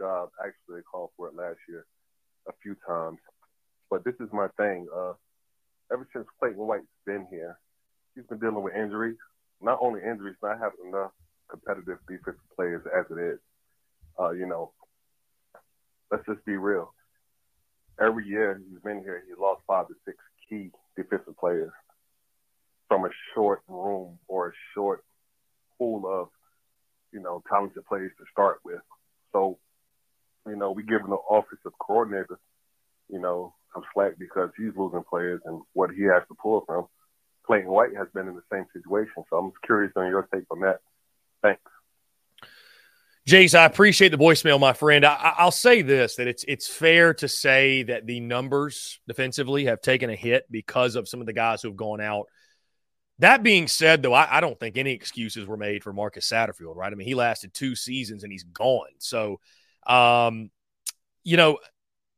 Job they called for it last year a few times. But this is my thing. Uh, ever since Clayton White's been here, he's been dealing with injuries. Not only injuries, not having enough competitive defensive players as it is. Uh, you know, let's just be real. Every year he's been here, he lost five to six key defensive players from a short room or a short pool of, you know, talented players to start with. So, you know, we giving the offensive coordinator, you know, some slack because he's losing players and what he has to pull from. Clayton White has been in the same situation. So I'm curious on your take on that. Thanks. Jace, I appreciate the voicemail, my friend. I, will say this: that it's it's fair to say that the numbers defensively have taken a hit because of some of the guys who have gone out. That being said, though, I, I don't think any excuses were made for Marcus Satterfield. Right? I mean, he lasted two seasons and he's gone. So, um, you know,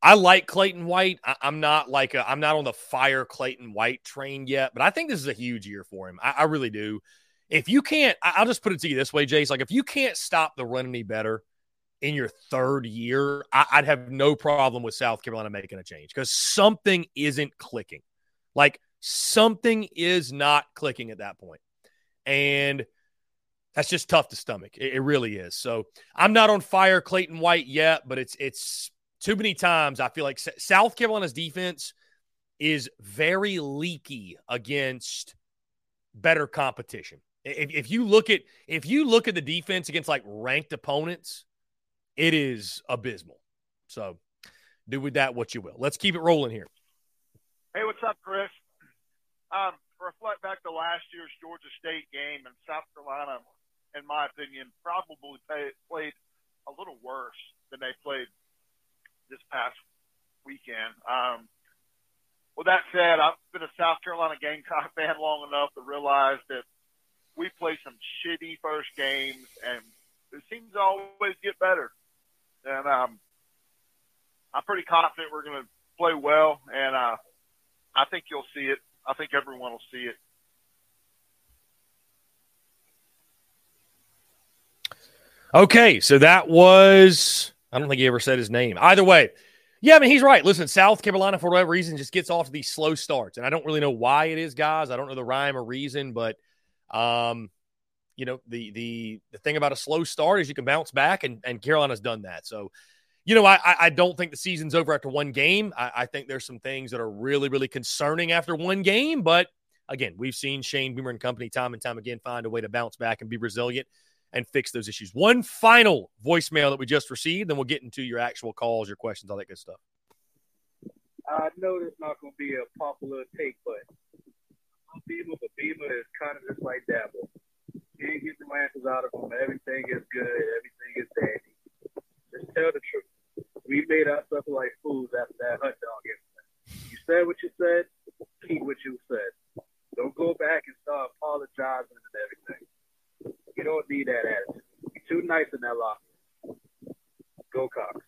I like Clayton White. I, am not like i am not on the fire Clayton White train yet, but I think this is a huge year for him. I, I really do if you can't, I'll just put it to you this way, Jace. Like, if you can't stop the run any better in your third year, I, would have no problem with South Carolina making a change because something isn't clicking. Like, something is not clicking at that point. And that's just tough to stomach. It, it really is. So I'm not on fire Clayton White yet, but it's it's too many times I feel like South Carolina's defense is very leaky against better competition. If, if you look at if you look at the defense against like ranked opponents, it is abysmal. So do with that what you will. Let's keep it rolling here. Hey, what's up, Chris? Um, reflect back to last year's Georgia State game, and South Carolina, in my opinion, probably pay, played a little worse than they played this past weekend. Um, with that said, I've been a South Carolina Gamecock fan long enough to realize that we play some shitty first games, and it seems to always get better. And um, I'm pretty confident we're going to play well, and uh, I think you'll see it. I think everyone will see it. Okay, so that was I don't think he ever said his name. Either way, yeah, I mean he's right. Listen, South Carolina for whatever reason just gets off these slow starts, and I don't really know why it is, guys. I don't know the rhyme or reason, but um, you know, the the the thing about a slow start is you can bounce back, and and Carolina's done that. So, you know, I I don't think the season's over after one game. I, I think there's some things that are really really concerning after one game, but again, we've seen Shane Beamer and company time and time again find a way to bounce back and be resilient and fix those issues. One final voicemail that we just received, then we'll get into your actual calls, your questions, all that good stuff. I know it's not going to be a popular take, but Beamer, but Beamer is kind of just like Dabo. Can't get the answers out of him. Everything is good. Everything is dandy. Just tell the truth. We made ourselves like fools after that hot dog incident. You said what you said. Keep what you said. Don't go back and start apologizing and everything. You don't need that attitude. You're too nice in that locker. Go Cocks.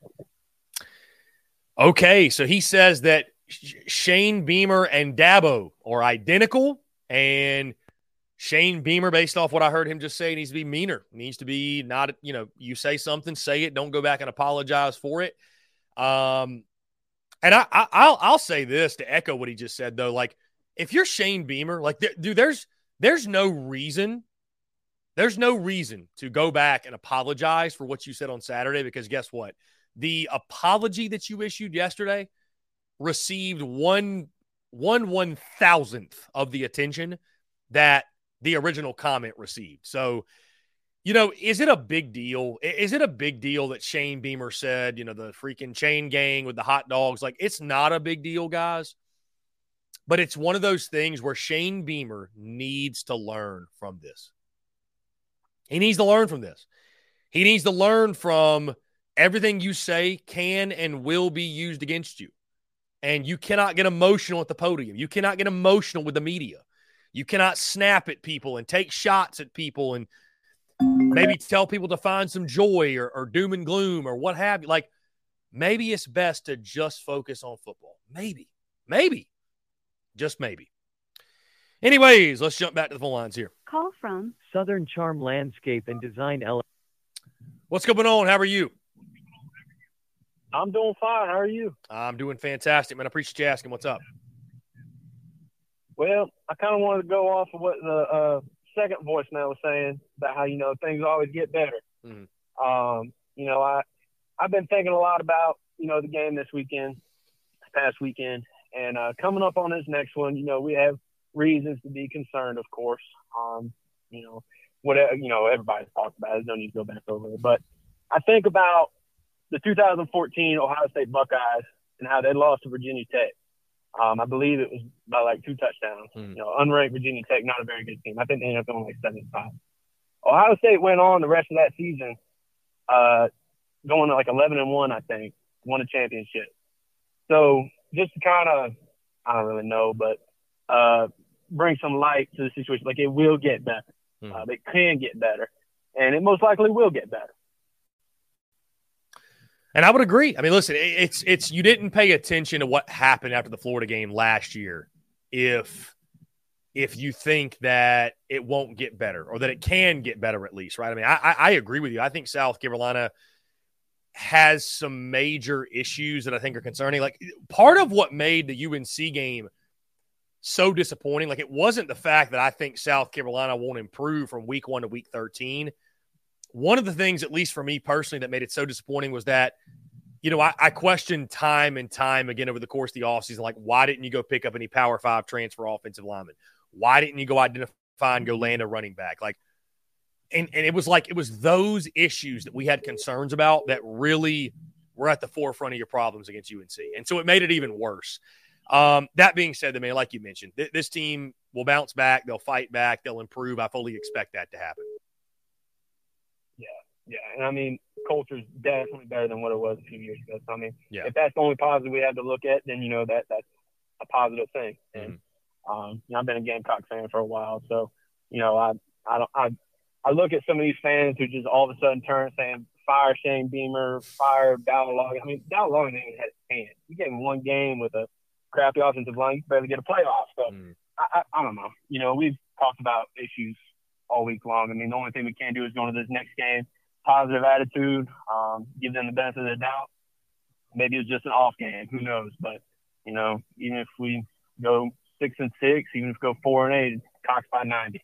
Okay, so he says that Shane Beamer and Dabo are identical, and Shane Beamer, based off what I heard him just say, needs to be meaner. Needs to be not, you know, you say something, say it. Don't go back and apologize for it. Um, and I, I I'll I'll say this to echo what he just said though. Like, if you're Shane Beamer, like, dude, there's there's no reason, there's no reason to go back and apologize for what you said on Saturday because guess what? The apology that you issued yesterday received one one one thousandth of the attention that the original comment received. So, you know, is it a big deal? Is it a big deal that Shane Beamer said, you know, the freaking chain gang with the hot dogs? Like, it's not a big deal, guys. But it's one of those things where Shane Beamer needs to learn from this. He needs to learn from this. He needs to learn from everything you say can and will be used against you and you cannot get emotional at the podium. You cannot get emotional with the media. You cannot snap at people and take shots at people and maybe tell people to find some joy or, or doom and gloom or what have you. Like maybe it's best to just focus on football. Maybe, maybe, just maybe. Anyways, let's jump back to the phone lines here. Call from Southern Charm Landscape and Design L. What's going on? How are you? I'm doing fine. How are you? I'm doing fantastic, man. I appreciate you asking. What's up? Well, I kind of wanted to go off of what the uh, second voicemail was saying about how you know things always get better. Mhm. Um, you know, I I've been thinking a lot about you know the game this weekend, past weekend, and uh, coming up on this next one. You know, we have reasons to be concerned, of course. Um, you know, whatever you know, everybody's talked about it. No need to go back over it, but I think about the 2014 Ohio State Buckeyes and how they lost to Virginia Tech. Um, I believe it was by like two touchdowns. Hmm. You know, unranked Virginia Tech, not a very good team. I think they ended up going like seven five. Ohio State went on the rest of that season, uh, going to like 11 and one, I think, won a championship. So just to kind of, I don't really know, but uh, bring some light to the situation. Like it will get better. Hmm. Uh, it can get better, and it most likely will get better. And I would agree. I mean, listen, it's it's you didn't pay attention to what happened after the Florida game last year if if you think that it won't get better or that it can get better at least, right? I mean, I, I I agree with you. I think South Carolina has some major issues that I think are concerning. Like part of what made the UNC game so disappointing, like it wasn't the fact that I think South Carolina won't improve from week one to week 13 one of the things, at least for me personally, that made it so disappointing was that, you know, I, I questioned time and time again over the course of the offseason, like, why didn't you go pick up any Power Five transfer offensive linemen? Why didn't you go identify and go land a running back? Like, and, and it was like, it was those issues that we had concerns about that really were at the forefront of your problems against UNC. And so it made it even worse. Um, that being said, I mean, like you mentioned, th- this team will bounce back. They'll fight back. They'll improve. I fully expect that to happen. Yeah, yeah, and I mean, culture's definitely better than what it was a few years ago. So I mean, Yeah. if that's the only positive we have to look at, then you know that that's a positive thing. And um, you know, I've been a Gamecock fan for a while, so you know, I I don't I I look at some of these fans who just all of a sudden turn saying fire Shane Beamer, fire Loggins. I mean, Loggins didn't even have a chance. You gave him one game with a crappy offensive line, you barely get a playoff. So Mm. I, I I don't know. You know, we've talked about issues all week long. I mean, the only thing we can do is go into this next game positive attitude, um, give them the benefit of the doubt. Maybe it's just an off game. Who knows? But you know, even if we go six and six, even if we go four and eight, Cocks by ninety.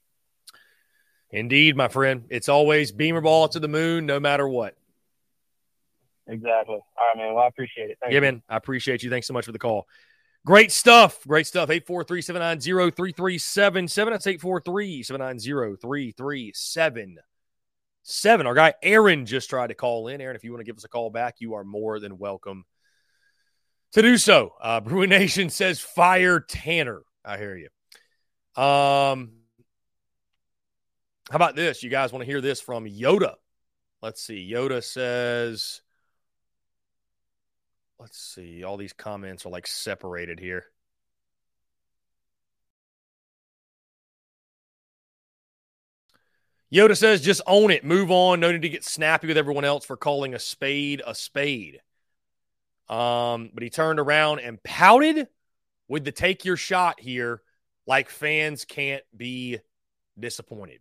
Indeed, my friend. It's always beamer ball to the moon, no matter what. Exactly. All right, man. Well, I appreciate it. Thank yeah, you. man. I appreciate you. Thanks so much for the call. Great stuff. Great stuff. 843 790 3377. That's 843 790 3377. Our guy Aaron just tried to call in. Aaron, if you want to give us a call back, you are more than welcome to do so. Uh, Bruin Nation says fire Tanner. I hear you. Um, how about this? You guys want to hear this from Yoda? Let's see. Yoda says, let's see. All these comments are like separated here. Yoda says, just own it. Move on. No need to get snappy with everyone else for calling a spade a spade. Um, but he turned around and pouted with the take your shot here, like fans can't be disappointed.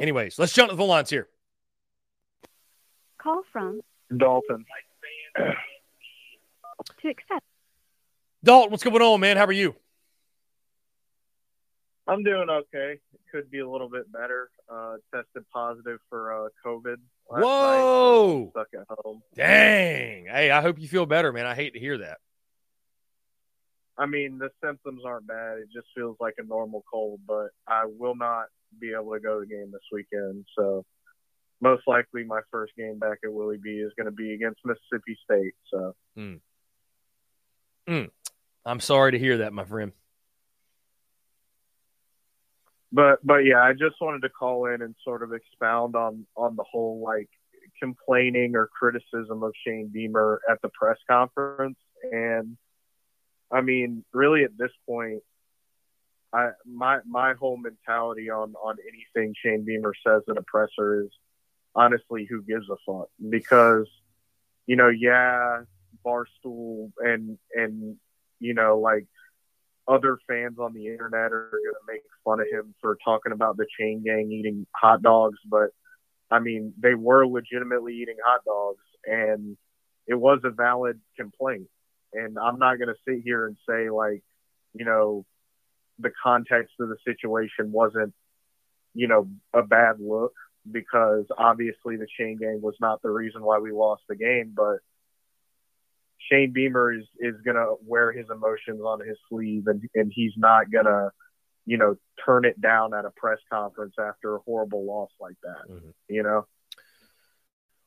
Anyways, let's jump to the lines here. Call from Dalton. to accept. Dalton, what's going on, man? How are you? I'm doing okay. It could be a little bit better. Uh, tested positive for uh, COVID. last Whoa. night, stuck at home. Dang. Hey, I hope you feel better, man. I hate to hear that. I mean, the symptoms aren't bad. It just feels like a normal cold, but I will not be able to go to the game this weekend. So most likely my first game back at Willie B is going to be against Mississippi State. So hmm. Hmm. I'm sorry to hear that, my friend. but but yeah, I just wanted to call in and sort of expound on on the whole like complaining or criticism of Shane Beamer at the press conference and I mean, really at this point I my my whole mentality on on anything Shane Beamer says at a presser is honestly who gives a fuck because you know, yeah, Barstool and and you know like other fans on the internet are to make fun of him for talking about the chain gang eating hot dogs, but I mean, they were legitimately eating hot dogs and it was a valid complaint. And I'm not to sit here and say like, you know, the context of the situation wasn't, you know, a bad look because obviously the chain gang was not the reason why we lost the game, but Shane Beamer is is gonna wear his emotions on his sleeve, and and he's not gonna, you know, turn it down at a press conference after a horrible loss like that. Mhm. You know,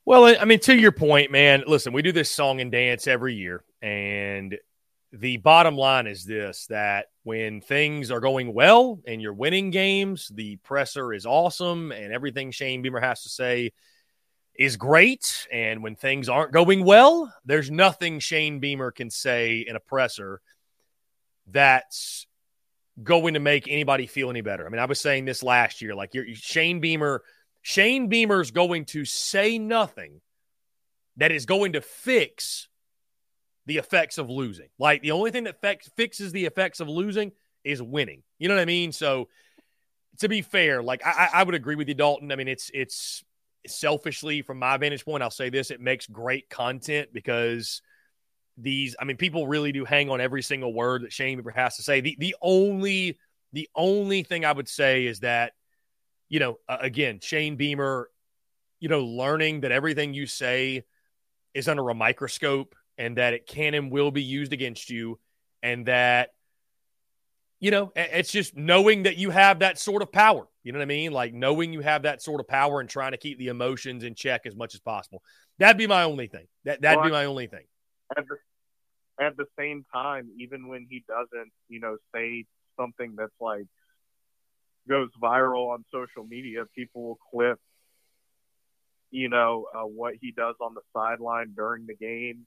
Well, I mean, to your point, man, listen, we do this song and dance every year. And the bottom line is this that when things are going well and you're winning games, the presser is awesome and everything Shane Beamer has to say is great. And when things aren't going well, there's nothing Shane Beamer can say in a presser that's going to make anybody feel any better. I mean, I was saying this last year like Shane Beamer Shane Beamer's going to say nothing that is going to fix the effects of losing. Like the only thing that fixes the effects of losing is winning. You know what I mean? So to be fair, like I, I would agree with you, Dalton. I mean, it's it's selfishly from my vantage point, I'll say this: it makes great content because these. I mean, people really do hang on every single word that Shane Beamer has to say. The the only the only thing I would say is that you know, uh, again, Shane Beamer, you know, learning that everything you say is under a microscope and that it can and will be used against you, and that, you know, it's just knowing that you have that sort of power. You know what I mean? Like knowing you have that sort of power and trying to keep the emotions in check as much as possible. That'd be my only thing. That that'd Well, be my only thing. at the at the same time, even when he doesn't, you know, say something that's like goes viral on social media, people will clip, you know, uh, what he does on the sideline during the game.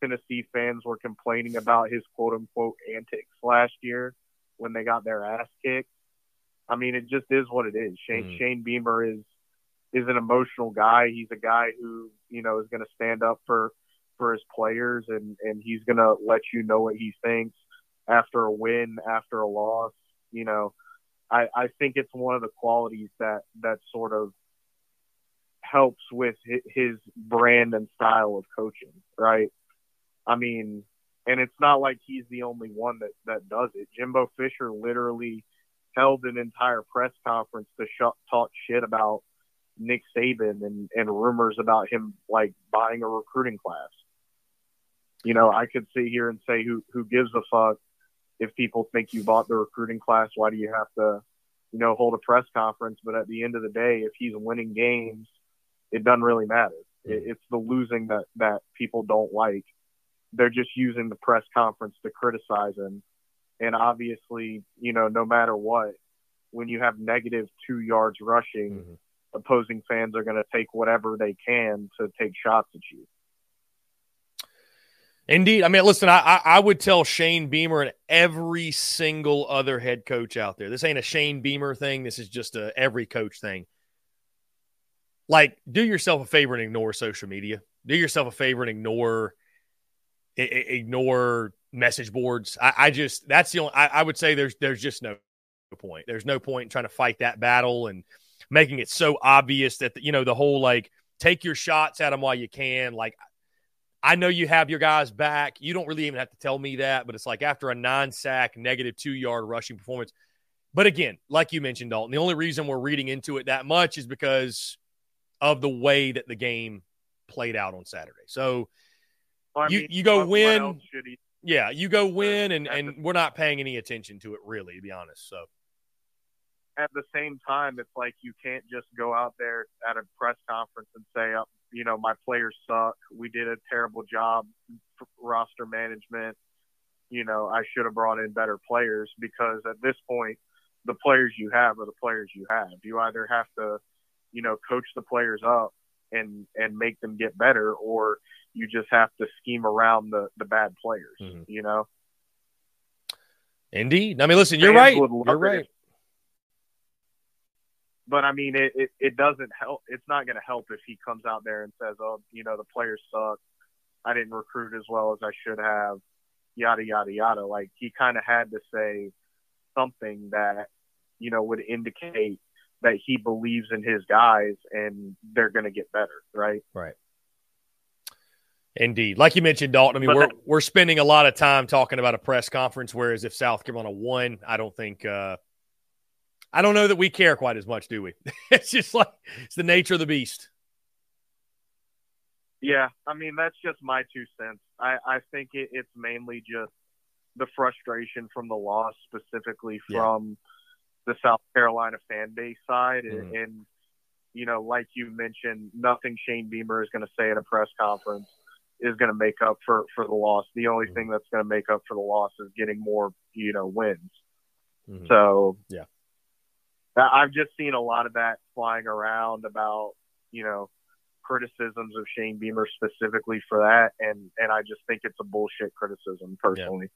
Tennessee fans were complaining about his quote unquote antics last year when they got their ass kicked. I mean, it just is what it is. Shane Mm. Shane Beamer is is an emotional guy. He's a guy who you know is going to stand up for for his players and and he's going to let you know what he thinks after a win, after a loss. You know, I I think it's one of the qualities that that sort of helps with his brand and style of coaching, right? I mean, and it's not like he's the only one that that does it. Jimbo Fisher literally held an entire press conference to sh- talk shit about Nick Saban and and rumors about him like buying a recruiting class. You know, I could sit here and say who who gives a fuck if people think you bought the recruiting class, why do you have to, you know, hold a press conference? But at the end of the day, if he's winning games, it doesn't really matter. It, it's the losing that that people don't like. They're just using the press conference to criticize him, And obviously, you know, no matter what, when you have negative two yards rushing, Mhm. opposing fans are going to take whatever they can to take shots at you. Indeed. I mean, listen, I, I I would tell Shane Beamer and every single other head coach out there. This ain't a Shane Beamer thing. This is just a every coach thing. Like, do yourself a favor and ignore social media. Do yourself a favor and ignore ignore message boards. I, I just that's the only. I, I would say there's there's just no point. There's no point in trying to fight that battle and making it so obvious that you know the whole like take your shots at them while you can. Like I know you have your guys back. You don't really even have to tell me that, but it's like after a nine sack, negative two yard rushing performance. But again, like you mentioned, Dalton, the only reason we're reading into it that much is because of the way that the game played out on Saturday. So I you mean, you go win, else should he- yeah, you go win, and and we're not paying any attention to it really, to be honest. So at the same time, it's like you can't just go out there at a press conference and say, uh, you know, my players suck. We did a terrible job, roster management. You know, I should have brought in better players because at this point, the players you have are the players you have. You either have to, you know, coach the players up and and make them get better, or you just have to scheme around the the bad players. Mhm. You know. indeed, I mean, listen, you're Fans right. You're right. if- but I mean, it, it, it doesn't help. It's not going to help if he comes out there and says, "Oh, you know, the players suck. I didn't recruit as well as I should have." Yada yada yada. Like he kind of had to say something that you know would indicate that he believes in his guys and they're going to get better, right? Right. Indeed. Like you mentioned, Dalton, I mean, But we're, that- we're spending a lot of time talking about a press conference, whereas if South Carolina won, I don't think, uh, I don't know that we care quite as much, do we? it's just like, it's the nature of the beast. Yeah, I mean that's just my two cents. I I think it, it's mainly just the frustration from the loss, specifically Yeah. from the South Carolina fan base side, and, Mhm. and you know, like you mentioned, nothing Shane Beamer is going to say at a press conference is going to make up for for the loss. The only Mhm. thing that's going to make up for the loss is getting more, you know, wins. Mhm. So Yeah. I've just seen a lot of that flying around about you know criticisms of Shane Beamer specifically for that, and and I just think it's a bullshit criticism personally.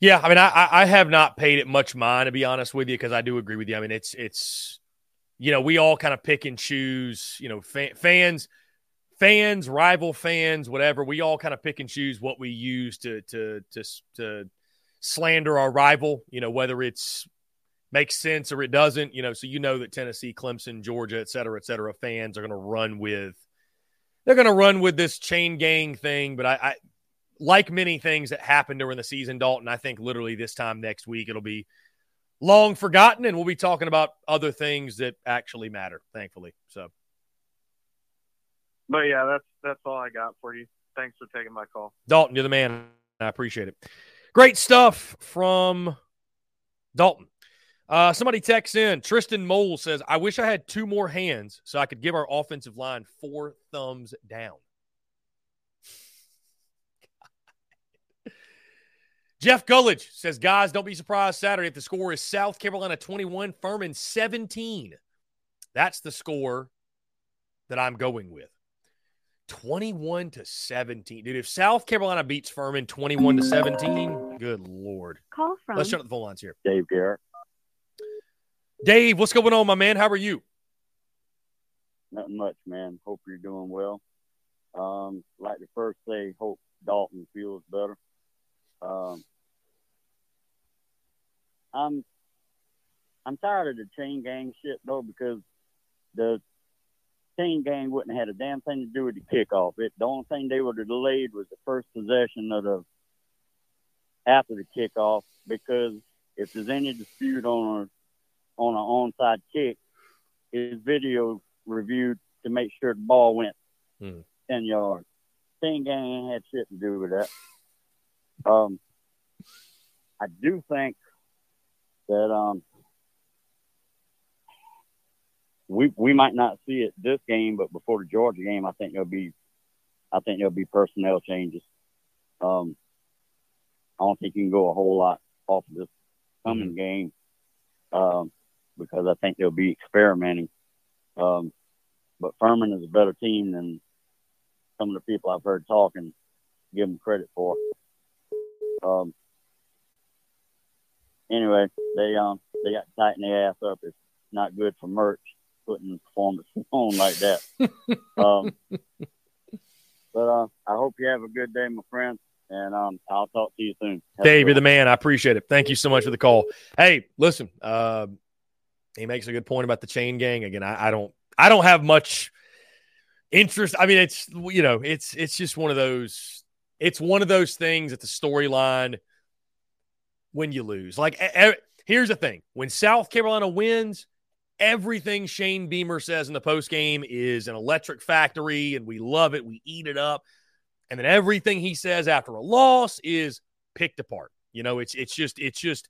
Yeah, I mean, I I- have not paid it much mind to be honest with you because I do agree with you. I mean, it's it's you know we all kind of pick and choose. You know, fa- fans, fans, rival fans, whatever. We all kind of pick and choose what we use to to to to slander our rival. You know, whether it's makes sense or it doesn't. You know, so you know that Tennessee, Clemson, Georgia, et cetera, et cetera, fans are going to run with. They're going to run with this chain gang thing, but I, I like many things that happened during the season, Dalton, I think literally this time next week it'll be long forgotten and we'll be talking about other things that actually matter, thankfully. So, But yeah, that's that's all I got for you. Thanks for taking my call. Dalton, you're the man. I appreciate it. Great stuff from Dalton. Uh, somebody texts in. Tristan Mole says, I wish I had two more hands so I could give our offensive line four thumbs down. Jeff Gullidge says, guys, don't be surprised Saturday if the score is South Carolina 21, Furman 17. That's the score that I'm going with. 21 to 17. Dude, if South Carolina beats Furman 21 to 17, good lord. Call from Let's shut up the phone lines here. Dave Garrett. Dave, what's going on, my man? How are you? Nothing much, man. Hope you're doing well. Um, like to first say, hope Dalton feels better. Um, I'm I'm tired of the chain gang shit though because the chain gang wouldn't have had a damn thing to do with the kickoff. It the only thing they would have delayed was the first possession of the after the kickoff because if there's any dispute on a on an onside kick, is video reviewed to make sure the ball went Hmm. ten yards. Chain gang ain't had shit to do with that. Um, I do think that um, we we might not see it this game, but before the Georgia game, I think there'll be I think there'll be personnel changes. Um, I don't think you can go a whole lot off of this coming mm-hmm. game um, because I think they'll be experimenting. Um, but Furman is a better team than some of the people I've heard talking give them credit for. Um, anyway, they um they got to tighten their ass up. It's not good for merch putting the performance on like that. um, but uh, I hope you have a good day, my friend, and um, I'll talk to you soon. Have Dave, you're the man. I appreciate it. Thank you so much for the call. Hey, listen, uh, he makes a good point about the chain gang. Again, I, I don't, I don't have much interest. I mean, it's you know, it's it's just one of those. It's one of those things at the storyline when you lose. Like, here's the thing: when South Carolina wins, everything Shane Beamer says in the post game is an electric factory, and we love it. We eat it up, and then everything he says after a loss is picked apart. You know, it's it's just it's just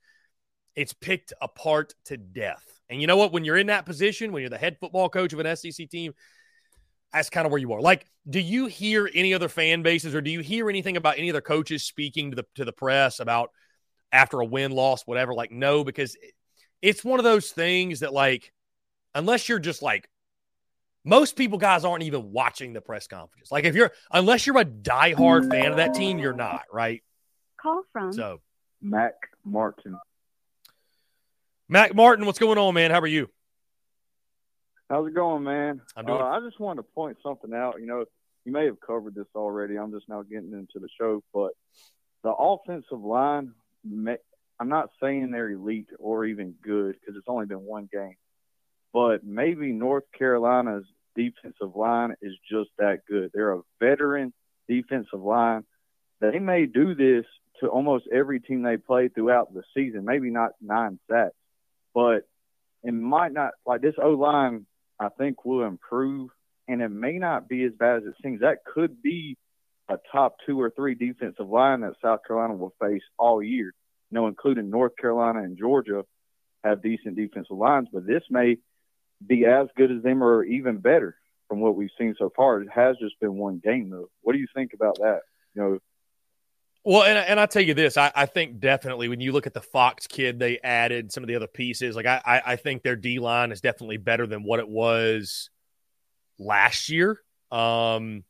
it's picked apart to death. And you know what? When you're in that position, when you're the head football coach of an SEC team, that's kind of where you are. Like, do you hear any other fan bases, or do you hear anything about any other coaches speaking to the to the press about after a win, loss, whatever? Like, no, because it's one of those things that, like, unless you're just like most people, guys, aren't even watching the press conferences. Like, if you're unless you're a diehard fan of that team, you're not right. Call from so Mac Martin. Mac Martin, what's going on, man? How are you? How's it going, man? I'm doing. Uh, I just wanted to point something out. You know, you may have covered this already. I'm just now getting into the show, but the offensive line. I'm not saying they're elite or even good because it's only been one game, but maybe North Carolina's defensive line is just that good. They're a veteran defensive line. They may do this to almost every team they play throughout the season. Maybe not nine sacks, but it might not like this O line I think will improve, and it may not be as bad as it seems. That could be a top two or three defensive line that South Carolina will face all year. You know, including North Carolina and Georgia have decent defensive lines, but this may be as good as them or even better from what we've seen so far. It has just been one game though. What do you think about that? You know, well, and and I tell you this, I, I think definitely when you look at the Fox kid, they added some of the other pieces. Like I I think their D line is definitely better than what it was last year. Um,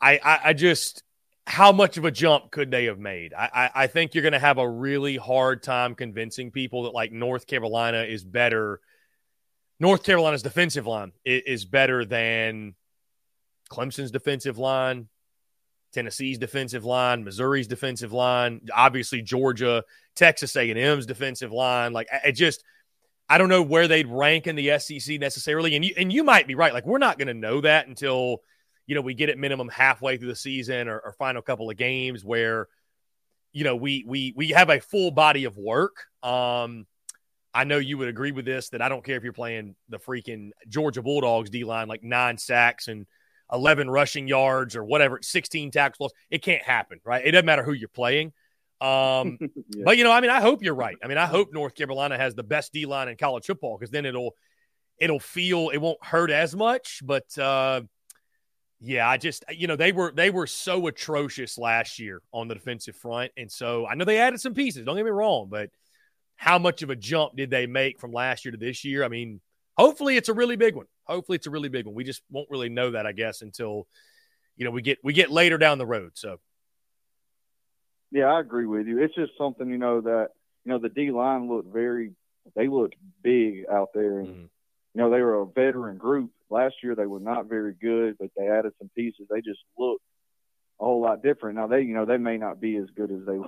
I, I, I just how much of a jump could they have made? I, I, I think you're going to have a really hard time convincing people that like North Carolina is better. North Carolina's defensive line is, better than Clemson's defensive line, Tennessee's defensive line, Missouri's defensive line, obviously Georgia, Texas A&M's defensive line. Like it just, I don't know where they'd rank in the SEC necessarily. And you and you might be right. Like we're not going to know that until you know we get at minimum halfway through the season or, or final couple of games where you know we we we have a full body of work. Um, I know you would agree with this that I don't care if you're playing the freaking Georgia Bulldogs D line like nine sacks and 11 rushing yards or whatever, 16 tackles. It can't happen, right? It doesn't matter who you're playing. Um, yeah. But, you know, I mean, I hope you're right. I mean, I hope North Carolina has the best D line in college football because then it'll, it'll feel, it won't hurt as much. But, uh, yeah, I just you know they were they were so atrocious last year on the defensive front, and so I know they added some pieces. Don't get me wrong, but how much of a jump did they make from last year to this year? I mean, hopefully it's a really big one. Hopefully it's a really big one. We just won't really know that, I guess, until you know we get we get later down the road. So yeah, I agree with you. It's just something you know that you know the D line looked very they looked big out there, and mm-hmm. you know they were a veteran group. Last year they were not very good, but they added some pieces. They just looked a whole lot different. Now they you know they may not be as good as they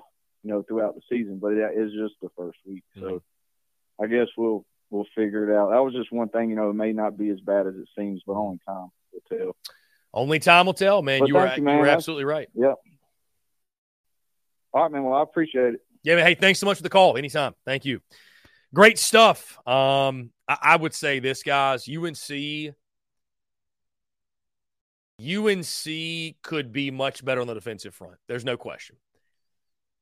you know throughout the season, but it is just the first week. So mm-hmm. I guess we'll we'll figure it out. That was just one thing, you know, it may not be as bad as it seems, but only time will tell. Only time will tell, man. you were, you, man. you were absolutely right. Yep. All right, man. Well, I appreciate it. Yeah, man. Hey, thanks so much for the call. Anytime. Thank you. Great stuff. Um, I, I would say this, guys. UNC. UNC could be much better on the defensive front. There's no question.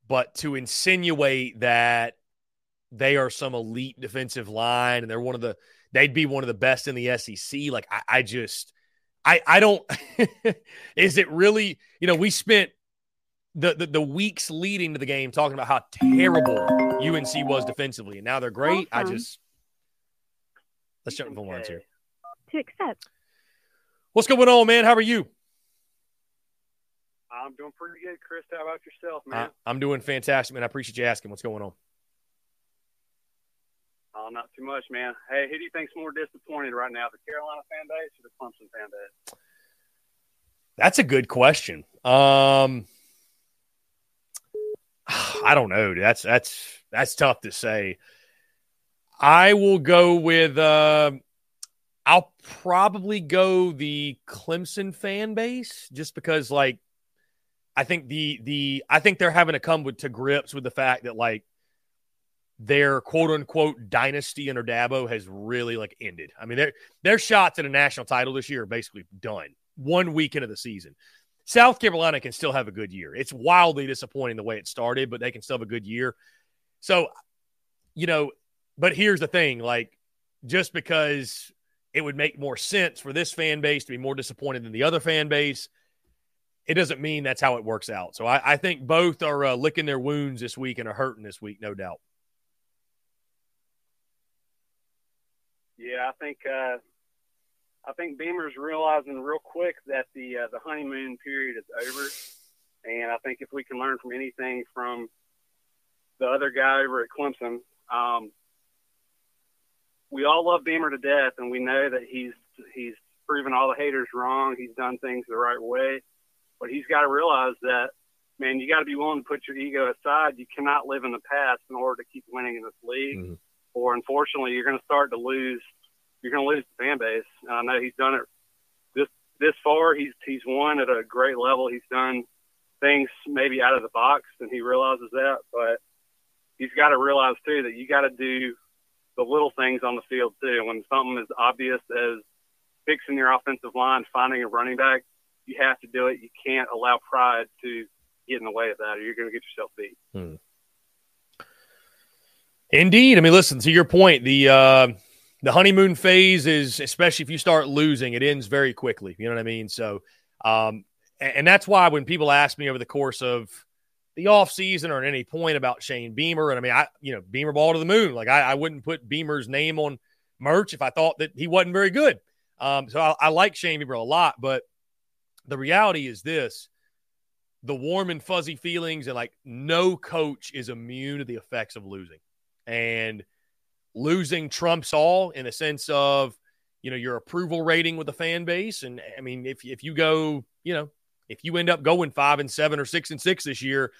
But to insinuate that they are some elite defensive line and they're one of the they'd be one of the best in the SEC. Like I, I just I I don't is it really, you know, we spent the, the the weeks leading to the game talking about how terrible UNC was defensively, and now they're great. I uh-huh. just let's jump into the lines here. To accept. What's going on, man? How are you? I'm doing pretty good, Chris. How about yourself, man? I'm doing fantastic, man. I appreciate you asking. What's going on? oh, not too much, man. Hey, who do you think's more disappointed right now, the Carolina fan base or the Clemson fan base? That's a good question. Um, I don't know. That's that's that's tough to say. I will go with. Uh, I'll probably go the Clemson fan base just because, like, I think the the I think they're having to come with, to grips with the fact that like their quote unquote dynasty under Dabo has really like ended. I mean, their their shots at a national title this year are basically done. One week into the season. South Carolina can still have a good year. It's wildly disappointing the way it started, but they can still have a good year. So, you know, but here's the thing like, just because it would make more sense for this fan base to be more disappointed than the other fan base, it doesn't mean that's how it works out. So I, I think both are uh, licking their wounds this week and are hurting this week, no doubt. Yeah, I think uh, I think Beamer's realizing real quick that the uh, the honeymoon period is over, and I think if we can learn from anything from the other guy over at Clemson, um, we all love Beamer to death, and we know that he's he's proven all the haters wrong. He's done things the right way, but he's got to realize that man, you got to be willing to put your ego aside. You cannot live in the past in order to keep winning in this league mm-hmm. or unfortunately you're going to start to lose you're going to lose the fan base. I know he's done it this this far. He's he's won at a great level. He's done things maybe out of the box, and he realizes that. But he's got to realize too that you got to do the little things on the field too. When something as obvious as fixing your offensive line, finding a running back, you have to do it. You can't allow pride to get in the way of that, or you're going to get yourself beat. Hmm. Indeed. I mean, listen, to your point, the uh, the honeymoon phase is, especially if you start losing, it ends very quickly. You know what I mean? So, um, and, that's why when people ask me over the course of the off season or at any point about Shane Beamer, and I mean, I you know, Beamer ball to the moon. Like I, I wouldn't put Beamer's name on merch if I thought that he wasn't very good. Um, so I, I like Shane Beamer a lot, but the reality is this: the warm and fuzzy feelings, and like no coach is immune to the effects of losing. And losing trumps all in a sense of you know your approval rating with the fan base. And i mean if, if you go you know if you end up going five and seven or six and six this year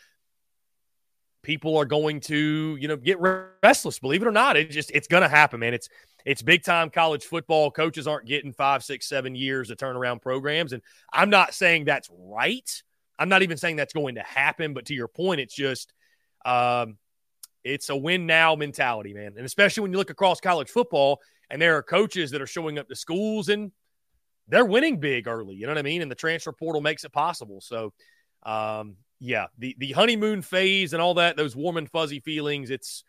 people are going to you know get restless believe it or not. It just it's gonna happen man. It's it's big time college football coaches aren't getting five six seven years to turn around programs and i'm not saying that's right i'm not even saying that's going to happen but to your point it's just um it's a win now mentality, man. And especially when you look across college football and there are coaches that are showing up to schools and they're winning big early. You know what I mean? And the transfer portal makes it possible. So, um, yeah, the the honeymoon phase and all that, those warm and fuzzy feelings. It's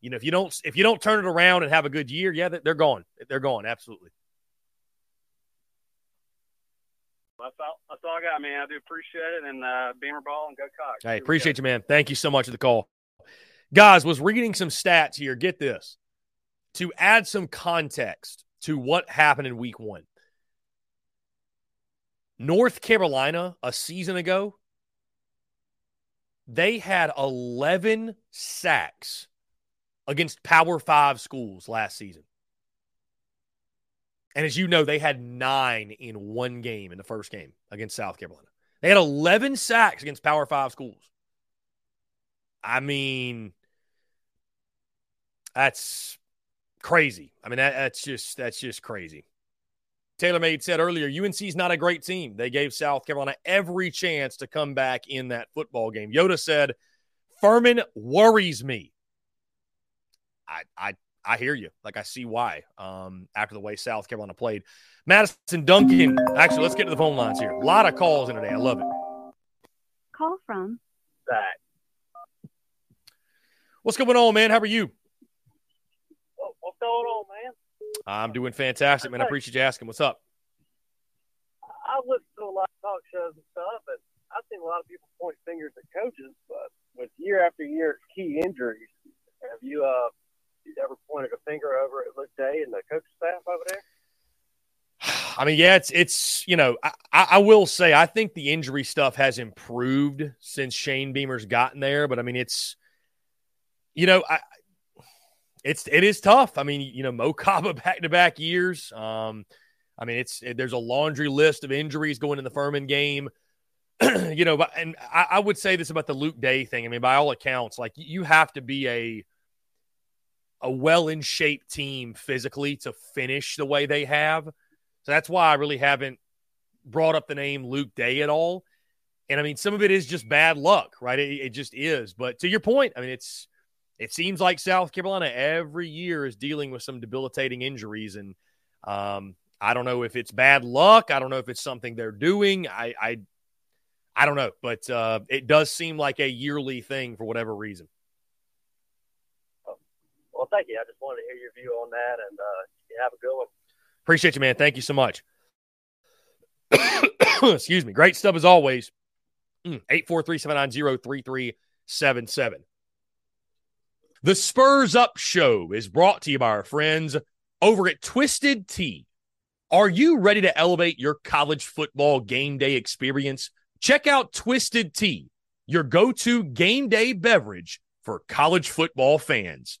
you know if you don't if you don't turn it around and have a good year, yeah, they're gone. They're gone. Absolutely. That's all, that's all I got, man. I do appreciate it. And uh, Beamer ball and go Cocks. Hey, appreciate you, man. Thank you so much for the call. Guys, was reading some stats here. Get this. To add some context to what happened in week one. North Carolina, a season ago, they had 11 sacks against Power Five schools last season. And as you know, they had nine in one game in the first game against South Carolina. They had 11 sacks against Power Five schools. I mean, that's crazy. I mean, that, that's just that's just crazy. Taylor Made said earlier, UNC's not a great team. They gave South Carolina every chance to come back in that football game. Yoda said, Furman worries me. I I I hear you. Like I see why. Um, after the way South Carolina played. Madison Duncan. Actually, let's get to the phone lines here. A lot of calls in today. I love it. Call from That. What's going on, man? How are you? What's going on, man? I'm doing fantastic, man. I appreciate you asking. What's up? I listen to a lot of talk shows and stuff, but I've seen a lot of people point fingers at coaches, but with year after year key injuries, have you uh ever pointed a finger over at Luke Day and the coaching staff over there? I mean, yeah, it's it's you know, I, I will say I think the injury stuff has improved since Shane Beamer's gotten there, but I mean, it's you know, I it's it is tough. I mean, you know, Mo Kaba back to back years. Um, I mean, it's it, there's a laundry list of injuries going in the Furman game. you know, but and I, I would say this about the Luke Day thing. I mean, by all accounts, like you have to be a a well in shape team physically to finish the way they have. So that's why I really haven't brought up the name Luke Day at all. And I mean, some of it is just bad luck, right? It, it just is. But to your point, I mean, it's it seems like South Carolina every year is dealing with some debilitating injuries, and um, I don't know if it's bad luck. I don't know if it's something they're doing. I I, I don't know, but uh, it does seem like a yearly thing for whatever reason. Well, thank you. I just wanted to hear your view on that, and uh, have a good one. Appreciate you, man. Thank you so much. Excuse me. Great stuff as always. Mm, eight four three seven nine zero three three seven seven. The Spurs Up Show is brought to you by our friends over at Twisted Tea. Are you ready to elevate your college football game day experience? Check out Twisted Tea, your go to game day beverage for college football fans.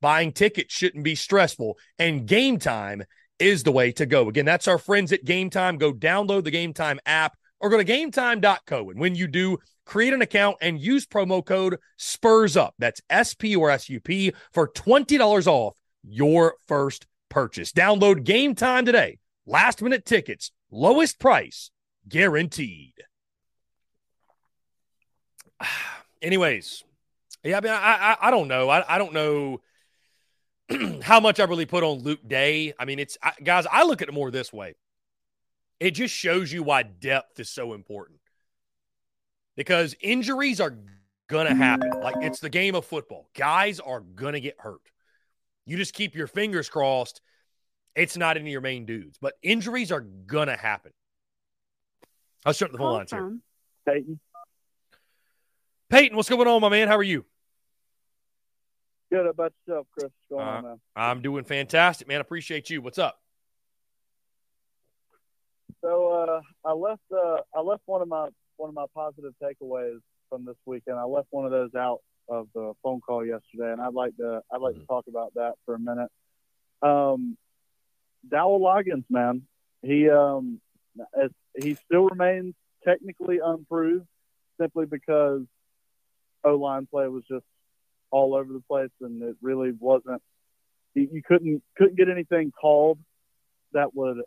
Buying tickets shouldn't be stressful, and game time is the way to go. Again, that's our friends at Game Time. Go download the Game Time app or go to gametime.co. And when you do, create an account and use promo code SPURS UP. That's S P or S U P for $20 off your first purchase. Download Game Time today. Last minute tickets, lowest price guaranteed. Anyways, yeah, I mean, I, I, I don't know. I, I don't know how much I really put on Luke Day. I mean, it's I, guys, I look at it more this way. It just shows you why depth is so important. Because injuries are going to happen. Like it's the game of football. Guys are going to get hurt. You just keep your fingers crossed it's not any of your main dudes, but injuries are going to happen. I'll shut the phone lines here. Peyton. Peyton, what's going on, my man? How are you? Good How about yourself, Chris. What's going Uh, on, man? I'm doing fantastic, man. Appreciate you. What's up? So uh, I left uh, I left one of my one of my positive takeaways from this weekend. I left one of those out of the phone call yesterday, and I'd like to I'd like to talk about that for a minute. Um, Dowell Loggins, man, he um, as, he still remains technically unproved simply because O line play was just all over the place, and it really wasn't. You couldn't couldn't get anything called that would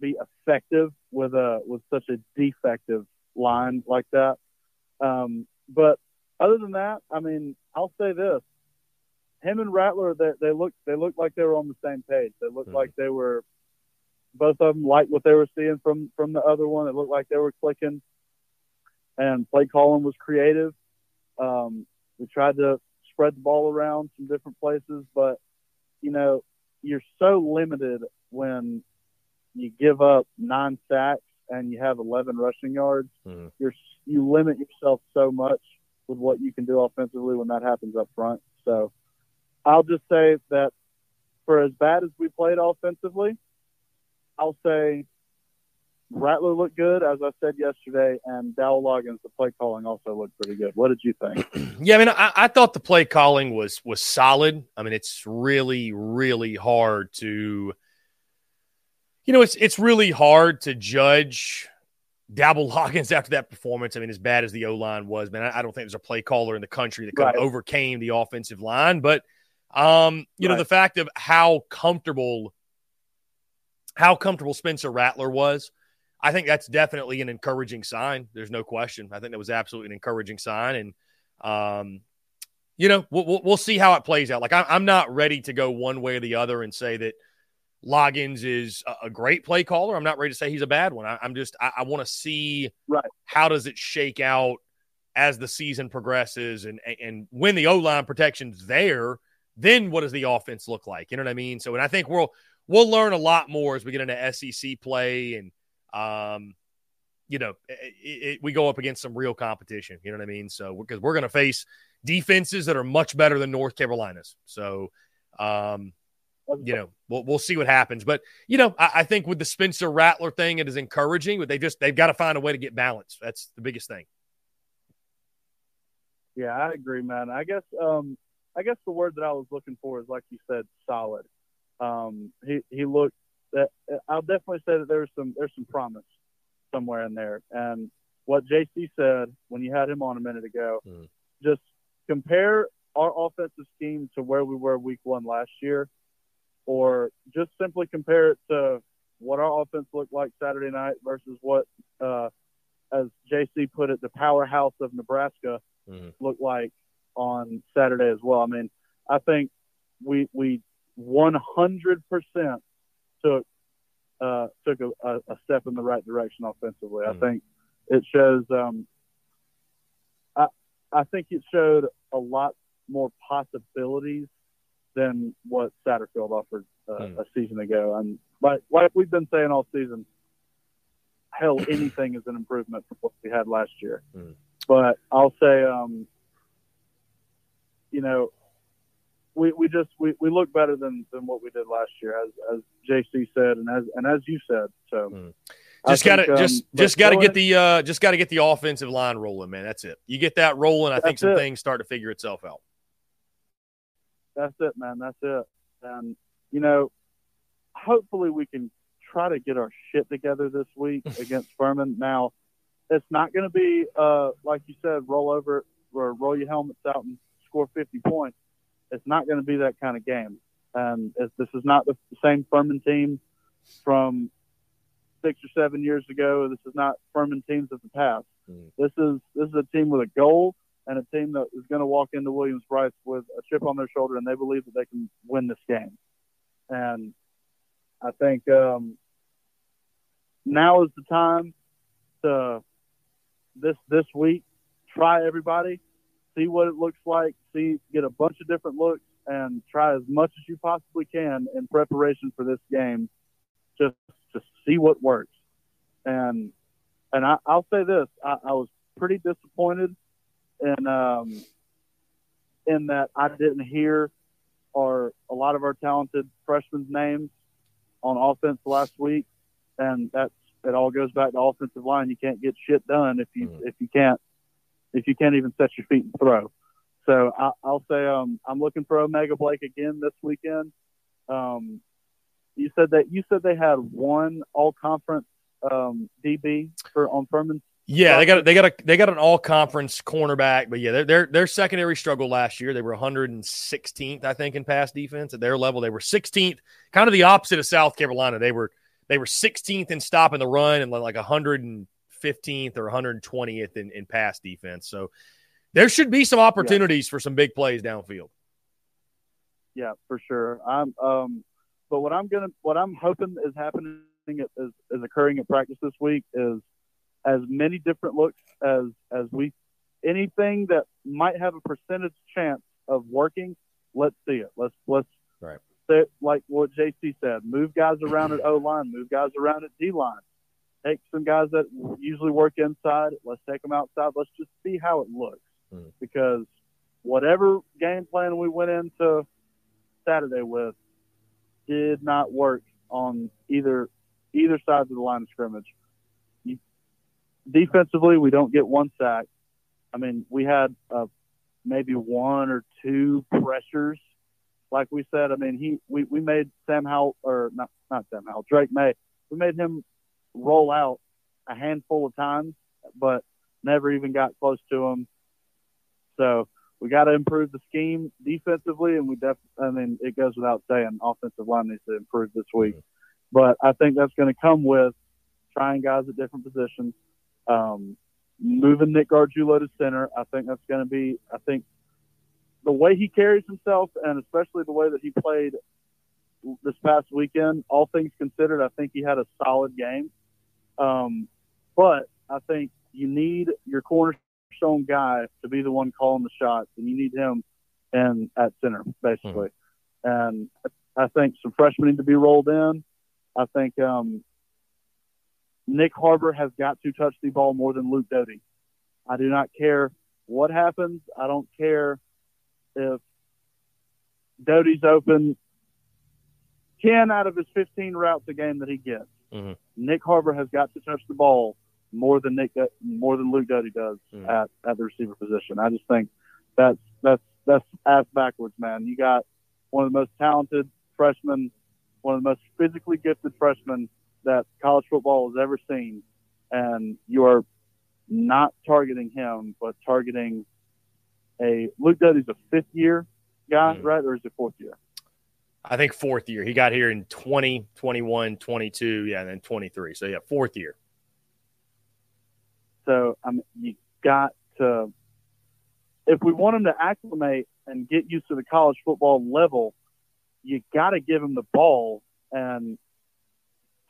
be effective with a with such a defective line like that. Um, but other than that, I mean, I'll say this: him and Rattler, they, they look they looked like they were on the same page. They looked like they were both of them liked what they were seeing from from the other one. It looked like they were clicking, and play calling was creative. Um, we tried to spread the ball around some different places, but you know, you're so limited when you give up nine sacks and you have 11 rushing yards. Mhm. You're you limit yourself so much with what you can do offensively when that happens up front. So I'll just say that for as bad as we played offensively, I'll say Rattler looked good, as I said yesterday, and Dowell Loggins, the play calling also looked pretty good. What did you think? Yeah, I mean, I, I thought the play calling was was solid. I mean, it's really, really hard to, you know, it's it's really hard to judge Dabble Loggins after that performance. I mean, as bad as the O line was, man, I, I don't think there's a play caller in the country that Right. overcame the offensive line. But, um, you know, the fact of how comfortable, how comfortable Spencer Rattler was. I think that's definitely an encouraging sign. There's no question. I think that was absolutely an encouraging sign, and um, you know, we'll, we'll, see how it plays out. Like I'm, I'm not ready to go one way or the other and say that Loggins is a, great play caller. I'm not ready to say he's a bad one. I, I'm just I, I want to see right. how does it shake out as the season progresses, and and when the O line protection's there, then what does the offense look like? You know what I mean? So, and I think we'll we'll learn a lot more as we get into SEC play and um, you know, it, it, we go up against some real competition. You know what I mean? So because we're, going to face defenses that are much better than North Carolina's. So, um, you know, we'll we'll see what happens. But you know, I, I think with the Spencer Rattler thing, it is encouraging. But they just they've got to find a way to get balance. That's the biggest thing. Yeah, I agree, man. I guess um, I guess the word that I was looking for is like you said, solid. Um, he he looked. That uh, I'll definitely say that there's some there's some promise somewhere in there. And what JC said when you had him on a minute ago, hmm. just compare our offensive scheme to where we were week one last year, or just simply compare it to what our offense looked like Saturday night versus what, uh, as JC put it, the powerhouse of Nebraska hmm. looked like on Saturday as well. I mean, I think we we 100% took uh, took a, a, step in the right direction offensively. I think it shows. Um, I I think it showed a lot more possibilities than what Satterfield offered uh, a season ago. And like like we've been saying all season, hell, anything is an improvement from what we had last year. But I'll say, um, you know, we, we just we, we look better than, than what we did last year, as as JC said, and as and as you said. So I Just got to um, just just got to get the uh, just got to get the offensive line rolling, man. That's it. You get that rolling, I think some it. things start to figure itself out. That's it, man. That's it. And you know, hopefully we can try to get our shit together this week against Furman. Now, it's not going to be uh, like you said, roll over or roll your helmets out and score 50 points. It's not going to be that kind of game. And it's, this is not the same Furman team from six or seven years ago. This is not Furman teams of the past. This is this is a team with a goal and a team that is going to walk into Williams Brice with a chip on their shoulder, and they believe that they can win this game. And I think um, now is the time to this this week try everybody, see what it looks like, see get a bunch of different looks, and try as much as you possibly can in preparation for this game, just to see what works. And and I, I'll say this: I, I was pretty disappointed in um, in that I didn't hear our a lot of our talented freshmen names on offense last week, and that's it. All goes back to offensive line. You can't get shit done if you if you can't if you can't even set your feet and throw. So I, I'll say um, I'm looking for O'Mega Blake again this weekend. Um, you said that you said they had one all conference um, DB for on Furman. Yeah, they got they got a they got an all conference cornerback, but yeah, their their their secondary struggle last year. They were 116th, I think, in pass defense at their level. They were 16th, kind of the opposite of South Carolina. They were They were 16th in stopping the run and like 115th or 120th in, in pass defense. So there should be some opportunities yeah. for some big plays downfield. Yeah, for sure. I'm um, but what I'm gonna what I'm hoping is happening is, is occurring at practice this week is as many different looks as as we anything that might have a percentage chance of working, let's see it. Let's let's right. say like what JC said, move guys around at O line, move guys around at D line. Take some guys that usually work inside, let's take them outside. Let's just see how it looks. Mm. Because whatever game plan we went into Saturday with did not work on either either side of the line of scrimmage. defensively, we don't get one sack. I mean, we had uh, maybe one or two pressures. Like we said, I mean, he we, we made Sam Howell or not not Sam Howell, Drake Maye. We made him roll out a handful of times, but never even got close to them. So we got to improve the scheme defensively, and we def. I mean, it goes without saying, offensive line needs to improve this week. But I think that's going to come with trying guys at different positions. Um, moving Nick Gargiulo to center, I think that's going to be. I think the way he carries himself, and especially the way that he played this past weekend, all things considered, I think he had a solid game. Um, but I think you need your cornerstone guy to be the one calling the shots, and you need him and at center basically. Mm-hmm. And I think some freshmen need to be rolled in. I think um, Nyck Harbor has got to touch the ball more than Luke Doty. I do not care what happens. I don't care if Doty's open 10 out of his 15 routes a game that he gets. Mm-hmm. Nyck Harbor has got to touch the ball more than Nick more than Luke Doty does mm-hmm. at, at the receiver position. I just think that's that's that's ass backwards, man. You got one of the most talented freshmen, one of the most physically gifted freshmen that college football has ever seen, and you are not targeting him, but targeting a Luke Doty's a fifth year guy, Mm. right? Or is it fourth year? I think fourth year. He got here in 20, 21, 22, yeah, and then 23. So, yeah, fourth year. So I mean, you got to, if we want him to acclimate and get used to the college football level, you got to give him the ball and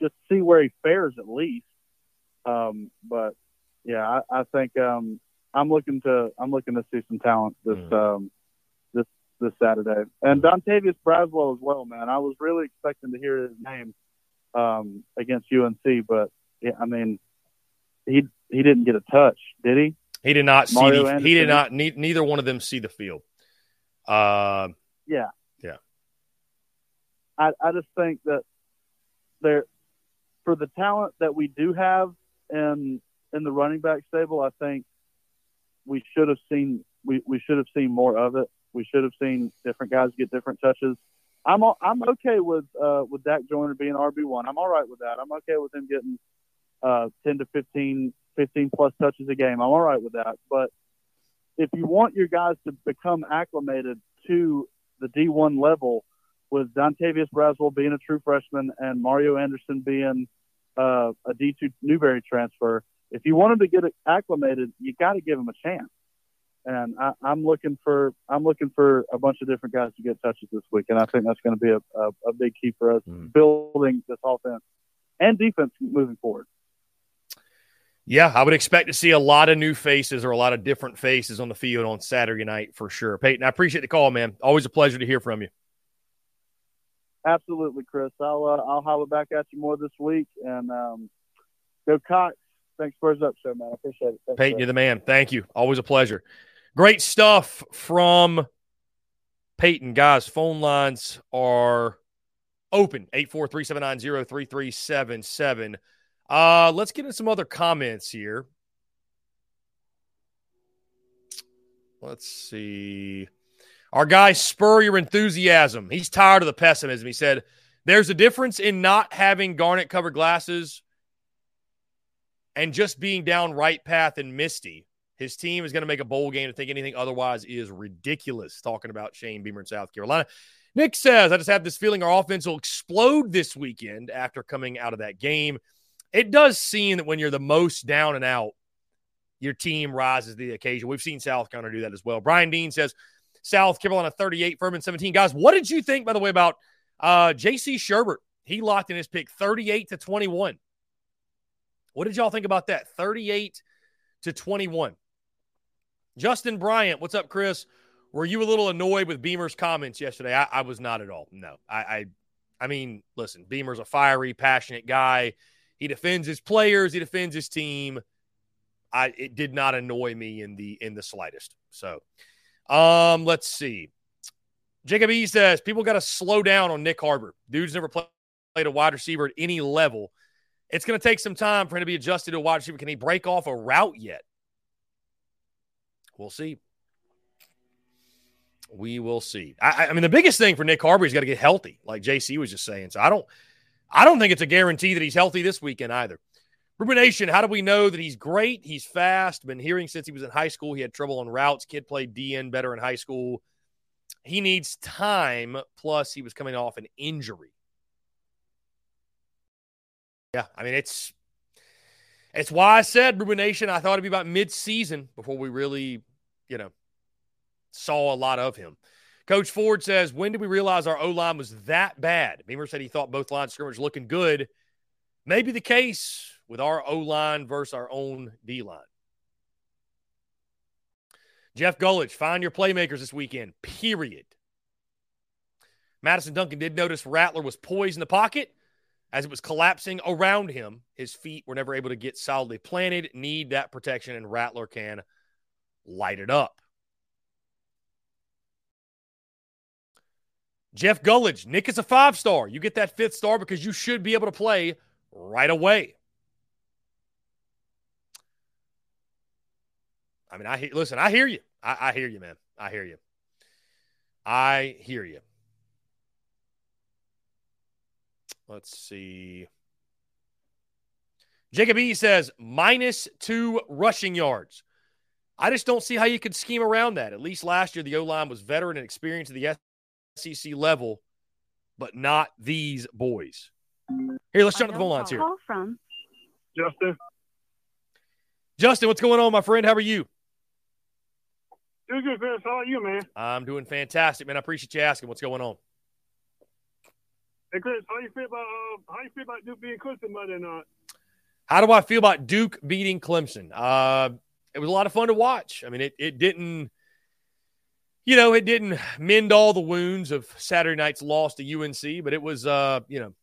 just see where he fares at least. Um, but yeah, I, I think um, I'm looking to I'm looking to see some talent this um, this Saturday, and Dontavius Braswell as well, man. I was really expecting to hear his name um, against UNC, but yeah, I mean, he he didn't get a touch, did he? He did not see the, he did not ne- neither one of them see the field. Uh, Yeah. Yeah. I, I just think that there, for the talent that we do have in in the running back stable, I think we should have seen we, we should have seen more of it. We should have seen different guys get different touches. I'm I'm okay with uh, with Dak Joyner being RB one. I'm all right with that. I'm okay with him getting uh, 10 to 15, 15 plus touches a game. I'm all right with that. But if you want your guys to become acclimated to the D1 level, with Dontavius Braswell being a true freshman and Mario Anderson being uh, a D2 Newberry transfer, if you want him to get acclimated, you got to give him a chance. And I, I'm looking for I'm looking for a bunch of different guys to get touches this week, and I think that's going to be a, a, a big key for us building this offense and defense moving forward. Yeah, I would expect to see a lot of new faces or a lot of different faces on the field on Saturday night for sure. Peyton, I appreciate the call, man. Always a pleasure to hear from you. Absolutely, Chris. I'll uh, I'll holler back at you more this week, and um, go Cocks. Thanks for his up show, man. I appreciate it. Thanks, Peyton, Chris. you're the man. Thank you. Always a pleasure. Great stuff from Peyton. Guys, phone lines are open 843 790 3377. Uh, let's get into some other comments here. Let's see. Our guy spur your enthusiasm. He's tired of the pessimism. He said, There's a difference in not having garnet covered glasses and just being down right path and misty. His team is going to make a bowl game to think anything otherwise is ridiculous. Talking about Shane Beamer in South Carolina. Nick says, I just have this feeling our offense will explode this weekend after coming out of that game. It does seem that when you're the most down and out, your team rises to the occasion. We've seen South Carolina do that as well. Brian Dean says, South Carolina 38, Furman 17. Guys, what did you think, by the way, about uh, J.C. Shurburtt? He locked in his pick 38 to 21. What did y'all think about that? 38 to 21. Justin Bryant, what's up, Chris? Were you a little annoyed with Beamer's comments yesterday? I, I was not at all. No, I, I, I mean, listen, Beamer's a fiery, passionate guy. He defends his players. He defends his team. I it did not annoy me in the in the slightest. So, um, let's see. Jacob E says people got to slow down on Nyck Harbor. Dude's never played a wide receiver at any level. It's going to take some time for him to be adjusted to a wide receiver. Can he break off a route yet? We'll see. We will see. I, I mean, the biggest thing for Nyck Harbor, he's got to get healthy, like JC was just saying. So I don't, I don't think it's a guarantee that he's healthy this weekend either. Rumination, how do we know that he's great? He's fast. Been hearing since he was in high school. He had trouble on routes. Kid played DN better in high school. He needs time. Plus, he was coming off an injury. Yeah, I mean it's it's why I said Rumination. I thought it'd be about mid-season before we really, you know, saw a lot of him. Coach Ford says, when did we realize our O line was that bad? Beamer said he thought both lines of scrimmage looking good. Maybe the case with our O line versus our own D line. Jeff Gullich, find your playmakers this weekend, period. Madison Duncan did notice Rattler was poised in the pocket as it was collapsing around him. His feet were never able to get solidly planted, need that protection, and Rattler can light it up. Jeff Gullich, Nick is a five star. You get that fifth star because you should be able to play right away. I mean, I listen, I hear you. I, I hear you, man. I hear you. I hear you. Let's see. Jacob E says minus two rushing yards. I just don't see how you could scheme around that. At least last year, the O line was veteran and experienced at the SEC level, but not these boys. Here, let's jump to the phone lines here. Call from Justin. Justin, what's going on, my friend? How are you? Doing good, Chris. How are you, man? I'm doing fantastic, man. I appreciate you asking. What's going on? Hey, Chris, how you feel about uh, how you feel about Duke being Clemson Monday night? How do I feel about Duke beating Clemson? Uh, it was a lot of fun to watch. I mean, it it didn't, you know, it didn't mend all the wounds of Saturday night's loss to UNC, but it was, uh, you know,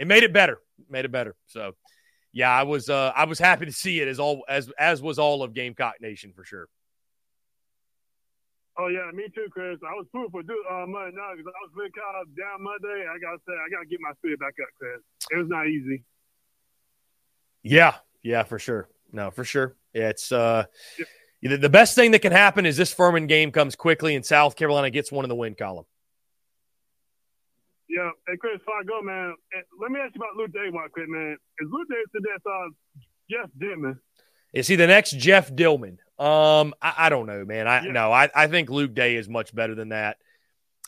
it made it better. Made it better. So, yeah, I was uh, I was happy to see it as all as as was all of Gamecock Nation for sure. Oh yeah, me too, Chris. I was pulling for Duke uh, Monday night because I was really kind of down Monday. I gotta say, I gotta get my spirit back up, Chris. It was not easy. Yeah, yeah, for sure. No, for sure. It's uh, yeah. the best thing that can happen is this Furman game comes quickly and South Carolina gets one in the win column. Yeah, hey Chris, before I go, man, let me ask you about Luke Day, quick, man. Is Luke Day to that uh, Jeff Dillman? Is he the next Jeff Dillman? Um, I, I don't know, man. I yeah. no, I, I think Luke Day is much better than that.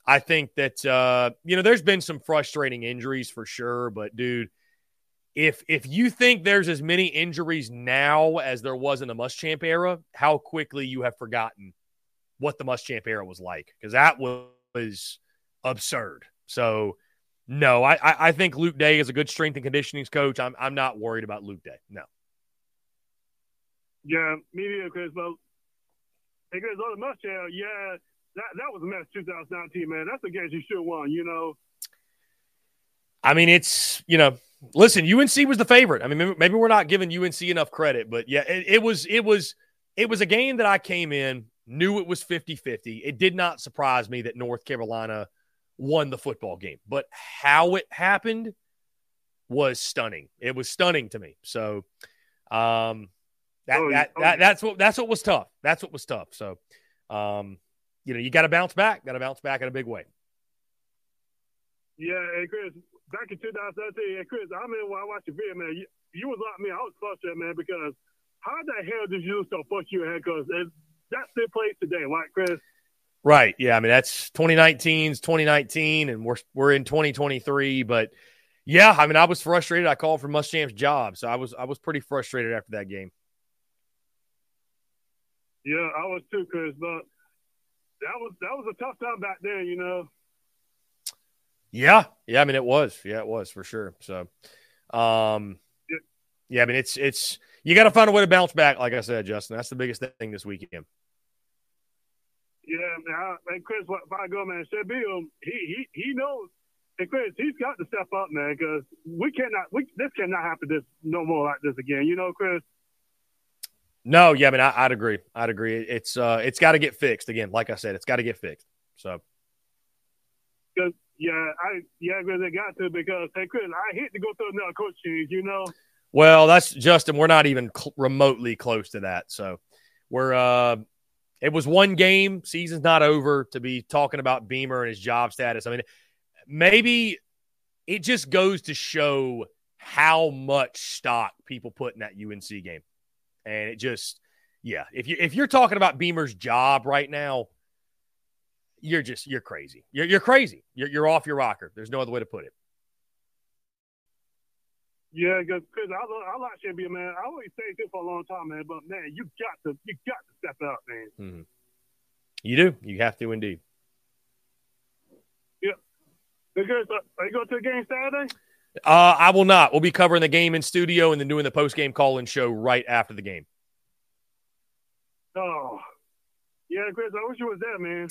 I think that uh, you know, there's been some frustrating injuries for sure, but dude, if if you think there's as many injuries now as there was in the Muschamp era, how quickly you have forgotten what the Muschamp era was like because that was absurd. So, no, I, I think Luke Day is a good strength and conditioning coach. I'm I'm not worried about Luke Day. No. Yeah, me neither, Chris. But hey, Chris, on the Muschamp, yeah, that that was a mess. 2019, man. That's a game you should have won. You know. I mean, it's you know, listen, UNC was the favorite. I mean, maybe, maybe we're not giving UNC enough credit, but yeah, it, it was it was it was a game that I came in knew it was 50-50. It did not surprise me that North Carolina won the football game. But how it happened was stunning. It was stunning to me. So um that, oh, that, oh. that that's what that's what was tough. That's what was tough. So um you know, you got to bounce back, got to bounce back in a big way. Yeah, and Chris, back in 2013, and Chris, I mean, when I watched the video, man, you, you was like me. I was frustrated, man, because how the hell did you so fuck you ahead? Because that's still place today, right, Chris? Right. Yeah. I mean, that's 2019's 2019, and we're we're in 2023. But yeah, I mean, I was frustrated. I called for Muschamp's job, so I was I was pretty frustrated after that game. Yeah, I was too, Chris. But that was that was a tough time back then, you know. Yeah, yeah. I mean, it was. Yeah, it was for sure. So, um, yeah, yeah I mean, it's it's you got to find a way to bounce back. Like I said, Justin, that's the biggest thing this weekend. Yeah, man. I, and Chris, if I go, man, Shabil, he he he knows. And Chris, he's got to step up, man, because we cannot. We this cannot happen this no more like this again. You know, Chris. No, yeah, I mean, I, would agree. I'd agree. It's uh, it's got to get fixed again. Like I said, it's got to get fixed. So. Cause yeah, I yeah, because it got to because hey, Chris, I hate to go through another coach change. You know. Well, that's Justin. We're not even cl- remotely close to that. So, we're uh, it was one game. Season's not over to be talking about Beamer and his job status. I mean, maybe it just goes to show how much stock people put in that UNC game and it just yeah if you if you're talking about beamer's job right now you're just you're crazy you're, you're crazy you're, you're off your rocker there's no other way to put it yeah, because I, love, I like Shabby, man. I always say this for a long time, man. But man, you got to you got to step up, man. Mm-hmm. You do. You have to indeed. Yeah. Because uh, are you going to the game Saturday? Uh, I will not. We'll be covering the game in studio and then doing the post game call in show right after the game. Oh, yeah, Chris. I wish you was there, man.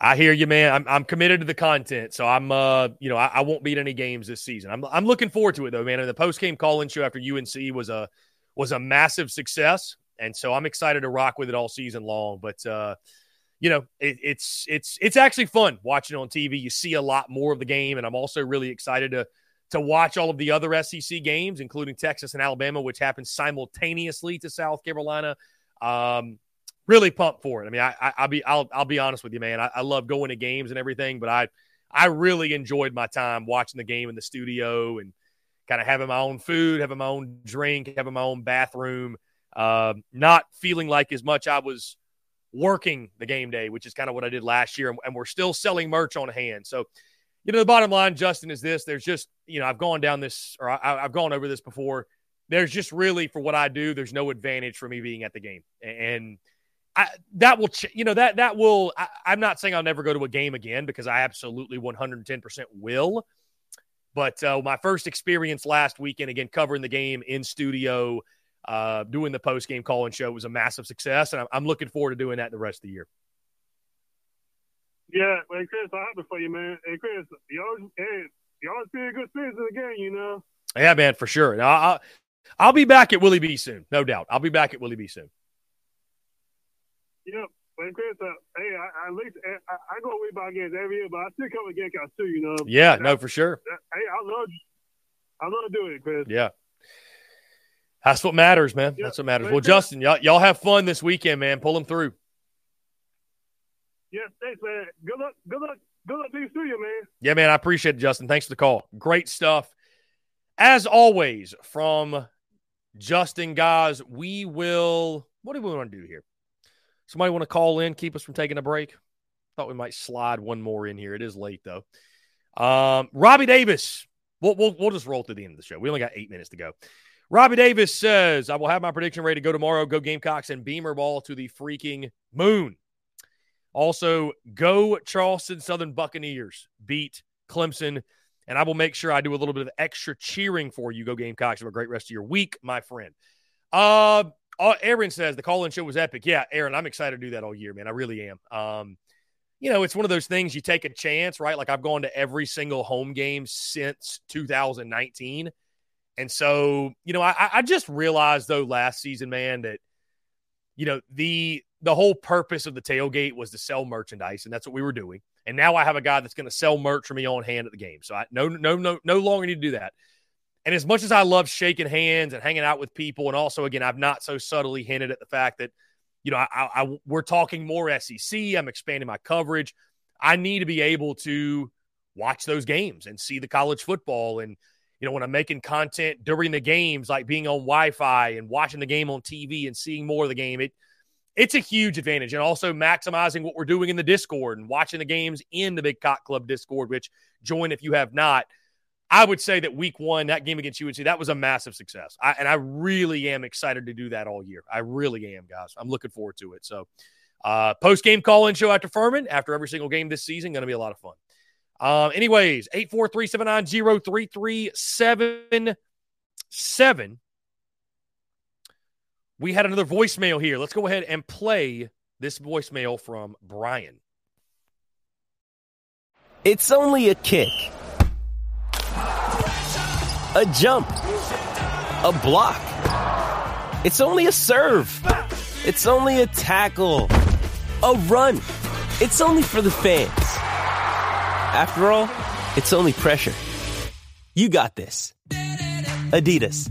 I hear you, man. I'm, I'm committed to the content, so I'm uh, you know, I, I won't beat any games this season. I'm I'm looking forward to it though, man. And the post game call in show after UNC was a was a massive success, and so I'm excited to rock with it all season long. But uh, you know, it, it's it's it's actually fun watching on TV. You see a lot more of the game, and I'm also really excited to to watch all of the other SEC games, including Texas and Alabama, which happened simultaneously to South Carolina. Um, really pumped for it. I mean, I, will be I'll I'll be honest with you, man. I, I, love going to games and everything, but I I really enjoyed my time watching the game in the studio and kind of having my own food, having my own drink, having my own bathroom. Uh, not feeling like as much I was working the game day, which is kind of what I did last year, and, and we're still selling merch on hand. So you know, the bottom line, Justin, is this: there's just, you know, I've gone down this, or I, have gone over this before. There's just really, for what I do, there's no advantage for me being at the game, and I, that will, you know, that that will. I, I'm not saying I'll never go to a game again because I absolutely 110 percent will. But uh, my first experience last weekend, again, covering the game in studio, uh, doing the post game call and show was a massive success, and I'm, I'm looking forward to doing that the rest of the year. Yeah, man, Chris, I'm happy for you, man. Hey, Chris, you always, hey, you always a good citizen again, you know. Yeah, man, for sure. Now, I'll, I'll be back at Willie B soon, no doubt. I'll be back at Willie B soon. Yep. Man, Chris, uh, hey, I, at least eh, I, I go away by games every year, but I still come to Gamecocks too, you know. Yeah, no, for sure. Hey, I love, I love doing it, Chris. Yeah. That's what matters, man. That's what matters. well, Justin, y'all, y'all have fun this weekend, man. Pull them through. Yeah, thanks, man. Good luck. Good luck. Good luck to you, studio, man. Yeah, man. I appreciate it, Justin. Thanks for the call. Great stuff. As always, from Justin, guys, we will. What do we want to do here? Somebody want to call in, keep us from taking a break? Thought we might slide one more in here. It is late though. Um, Robbie Davis. We'll, we'll, we'll just roll to the end of the show. We only got eight minutes to go. Robbie Davis says, I will have my prediction ready to go tomorrow. Go Gamecocks and Beamer ball to the freaking moon. Also, go Charleston Southern Buccaneers beat Clemson. And I will make sure I do a little bit of extra cheering for you. Go Gamecocks. Have a great rest of your week, my friend. Uh, uh Aaron says the call in show was epic. Yeah, Aaron, I'm excited to do that all year, man. I really am. Um, you know, it's one of those things you take a chance, right? Like I've gone to every single home game since 2019. And so, you know, I, I just realized though last season, man, that, you know, the the whole purpose of the tailgate was to sell merchandise, and that's what we were doing. And now I have a guy that's going to sell merch for me on hand at the game. So I no no no no longer need to do that. And as much as I love shaking hands and hanging out with people, and also again, I've not so subtly hinted at the fact that you know I, I we're talking more SEC. I'm expanding my coverage. I need to be able to watch those games and see the college football and you know when i'm making content during the games like being on wi-fi and watching the game on tv and seeing more of the game it it's a huge advantage. And also maximizing what we're doing in the Discord and watching the games in the Big Cock Club Discord, which join if you have not. I would say that week one, that game against UNC, that was a massive success. I, and I really am excited to do that all year. I really am, guys. I'm looking forward to it. So, uh, post game call in show after Furman, after every single game this season, going to be a lot of fun. Um, anyways, 843 790 3377. We had another voicemail here. Let's go ahead and play this voicemail from Brian. It's only a kick, a jump, a block. It's only a serve. It's only a tackle, a run. It's only for the fans. After all, it's only pressure. You got this. Adidas.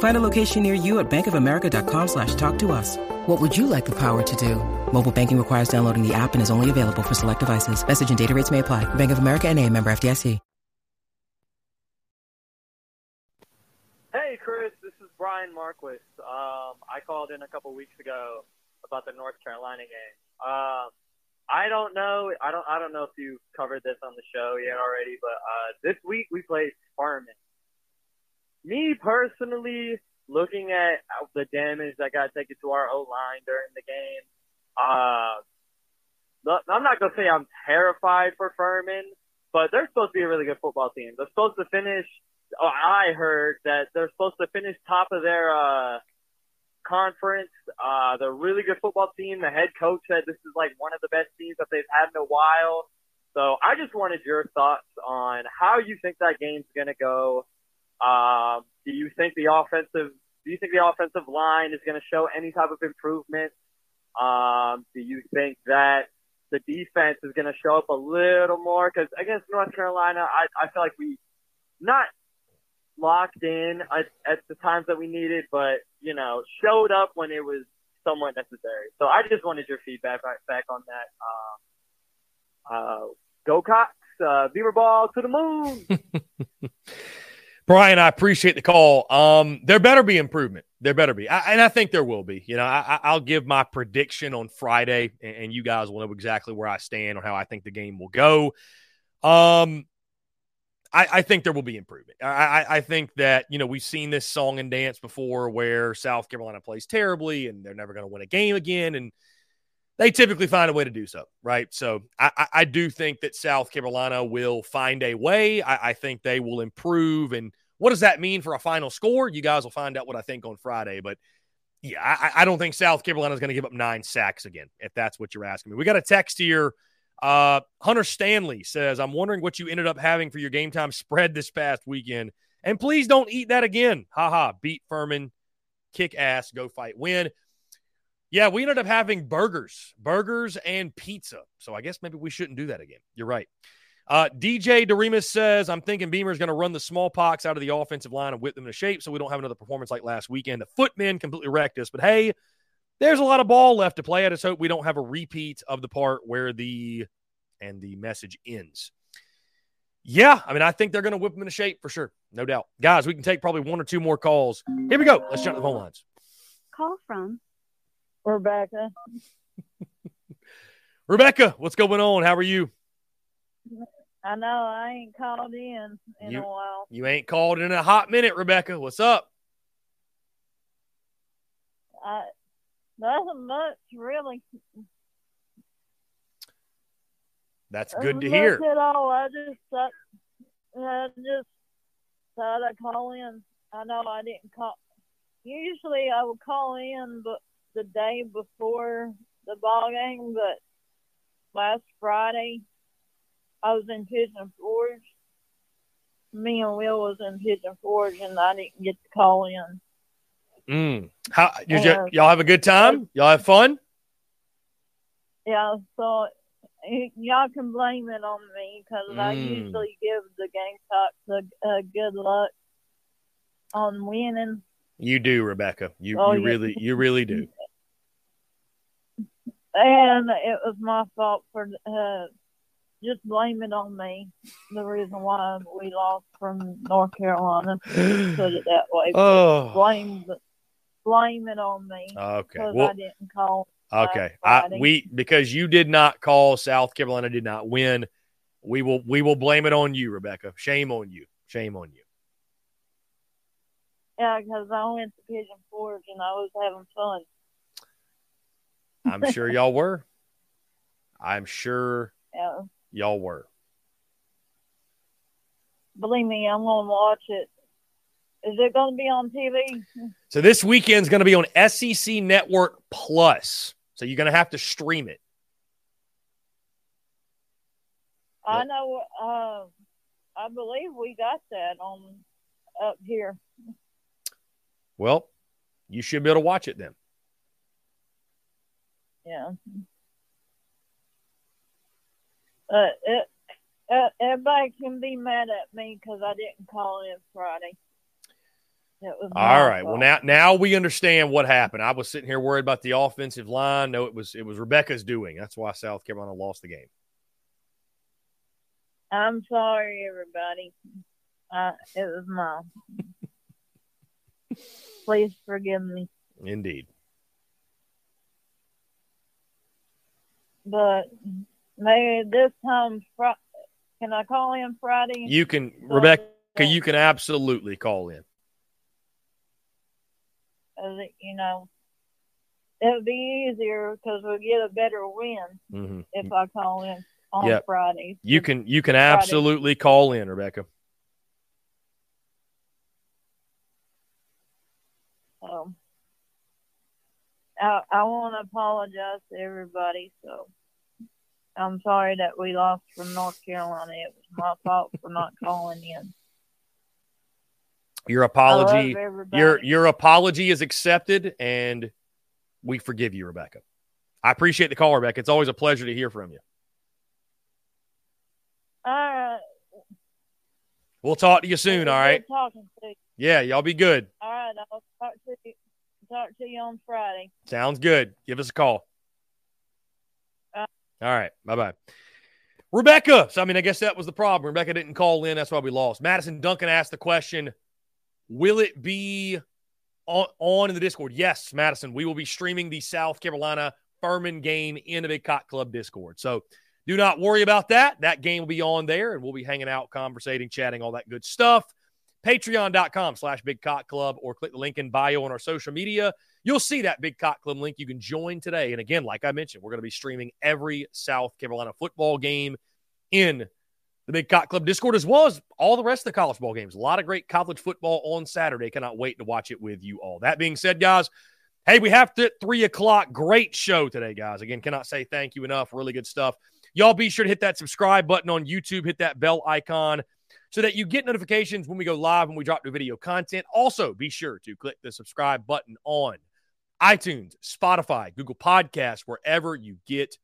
Find a location near you at bankofamerica.com slash talk to us. What would you like the power to do? Mobile banking requires downloading the app and is only available for select devices. Message and data rates may apply. Bank of America and a member FDIC. Hey, Chris, this is Brian Marquis. Um, I called in a couple weeks ago about the North Carolina game. Um, I don't know. I don't. I don't know if you covered this on the show yet already, but uh, this week we played Furman. Me personally, looking at the damage that got taken to our O line during the game, uh, I'm not gonna say I'm terrified for Furman, but they're supposed to be a really good football team. They're supposed to finish. Oh, I heard that they're supposed to finish top of their uh, conference. Uh, they're a really good football team. The head coach said this is like one of the best teams that they've had in a while. So I just wanted your thoughts on how you think that game's to go. Um, do you think the offensive do you think the offensive line is going to show any type of improvement? Um, do you think that the defense is going to show up a little more? Because against North Carolina, I, I feel like we not locked in at, at the times that we needed, but you know, showed up when it was somewhat necessary. So I just wanted your feedback back, back on that. Um, uh, go Cocks, uh, Beamer ball to the moon. Brian, I appreciate the call. Um, there better be improvement. There better be, I, and I think there will be. You know, I, will give my prediction on Friday, and, and, you guys will know exactly where I stand on how I think the game will go. Um, I, I think there will be improvement. I, I, think that you know we've seen this song and dance before, where South Carolina plays terribly, and they're never going to win a game again, and they typically find a way to do so, right? So I, I do think that South Carolina will find a way. I, I, think they will improve. And what does that mean for a final score? You guys will find out what I think on Friday. But yeah, I, I don't think South Carolina is going to give up nine sacks again, if that's what you're asking me. We got a text here. Uh, Hunter Stanley says, I'm wondering what you ended up having for your game time spread this past weekend. And please don't eat that again. Haha, beat Furman, kick ass, go fight, win. Yeah, we ended up having burgers, burgers and pizza. So I guess maybe we shouldn't do that again. You're right. Uh, DJ Doremus says, I'm thinking Beamer's going to run the smallpox out of the offensive line and whip them into shape so we don't have another performance like last weekend. The footmen completely wrecked us. But hey, there's a lot of ball left to play. I just hope we don't have a repeat of the part where the and the message ends. Yeah, I mean, I think they're going to whip them into shape for sure. No doubt. Guys, we can take probably one or two more calls. Here we go. Let's jump to the phone lines. Call from Rebecca. Rebecca, what's going on? How are you? I know I ain't called in in you, a while. You ain't called in a hot minute, Rebecca. What's up? I, nothing much, really. That's good to hear. At all. I just, uh, I, I just thought I'd call in. I know I didn't call. Usually I would call in, but the day before the ball game, but last Friday I was in Pigeon Forge. Me and Will was in Pigeon Forge, and I didn't get to call in. Mm. How you, y'all have a good time? Y'all have fun? Yeah. So y- y'all can blame it on me because I Mm. usually give the Gamecocks a, a good luck on winning. You do, Rebecca. You Oh, you yeah. really you really do. And it was my fault for uh, just blame it on me. The reason why we lost from North Carolina, put it that way. Oh. Blame blame it on me. Okay. Well- I didn't call. Okay. I, we because you did not call South Carolina did not win. We will we will blame it on you, Rebecca. Shame on you. Shame on you. Yeah, because I went to Pigeon Forge and I was having fun. I'm sure y'all were. I'm sure Yeah. y'all were. Believe me, I'm gonna watch it. Is it gonna be on TV? So this weekend's going to be on SEC Network Plus. So you're going to have to stream it. I know. Uh, I believe we got that on up here. Well, you should be able to watch it then. Yeah. Uh, it, uh, everybody can be mad at me because I didn't call in Friday. It was my All right. Well, now now we understand what happened. I was sitting here worried about the offensive line. No, it was it was Rebecca's doing. That's why South Carolina lost the game. I'm sorry, everybody. Uh, it was my. Please forgive me. Indeed. But maybe this time, Fri- can I call in Friday? You can Rebecca, you can absolutely call in. You know, it would be easier because we'll get a better win Mhm. if I call in on Yep. Friday. You can you can Friday. absolutely call in, Rebecca. So I, I want to apologize to everybody. So I'm sorry that we lost from North Carolina. It was my fault for not calling in. Your apology your your apology is accepted and we forgive you, Rebecca. I appreciate the call, Rebecca. It's always a pleasure to hear from you. All right. We'll talk to you soon, all right? Talking to you. Yeah, y'all be good. All right. I'll talk to you, talk to you on Friday. Sounds good. Give us a call. Uh, All right. Bye bye. Rebecca. So, I mean, I guess that was the problem. Rebecca didn't call in. That's why we lost. Madison Duncan asked the question Will it be on, on in the Discord? Yes, Madison. We will be streaming the South Carolina Furman game in the Big Cock Club Discord. So, do not worry about that. That game will be on there, and we'll be hanging out, conversating, chatting, all that good stuff. Patreon.com slash Big Cock Club or click the link in bio on our social media. You'll see that Big Cock Club link. You can join today. And again, like I mentioned, we're going to be streaming every South Carolina football game in the Big Cock Club Discord, as well as all the rest of the college ball games. A lot of great college football on Saturday. Cannot wait to watch it with you all. That being said, guys, hey, we have to three o'clock. Great show today, guys. Again, cannot say thank you enough. Really good stuff. Y'all be sure to hit that subscribe button on YouTube, hit that bell icon so that you get notifications when we go live and we drop new video content. Also, be sure to click the subscribe button on iTunes, Spotify, Google Podcasts, wherever you get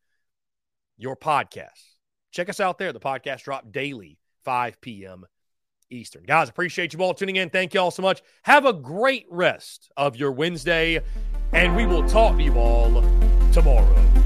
your podcasts. Check us out there. The podcast drop daily, 5 p.m. Eastern. Guys, appreciate you all tuning in. Thank you all so much. Have a great rest of your Wednesday, and we will talk to you all tomorrow.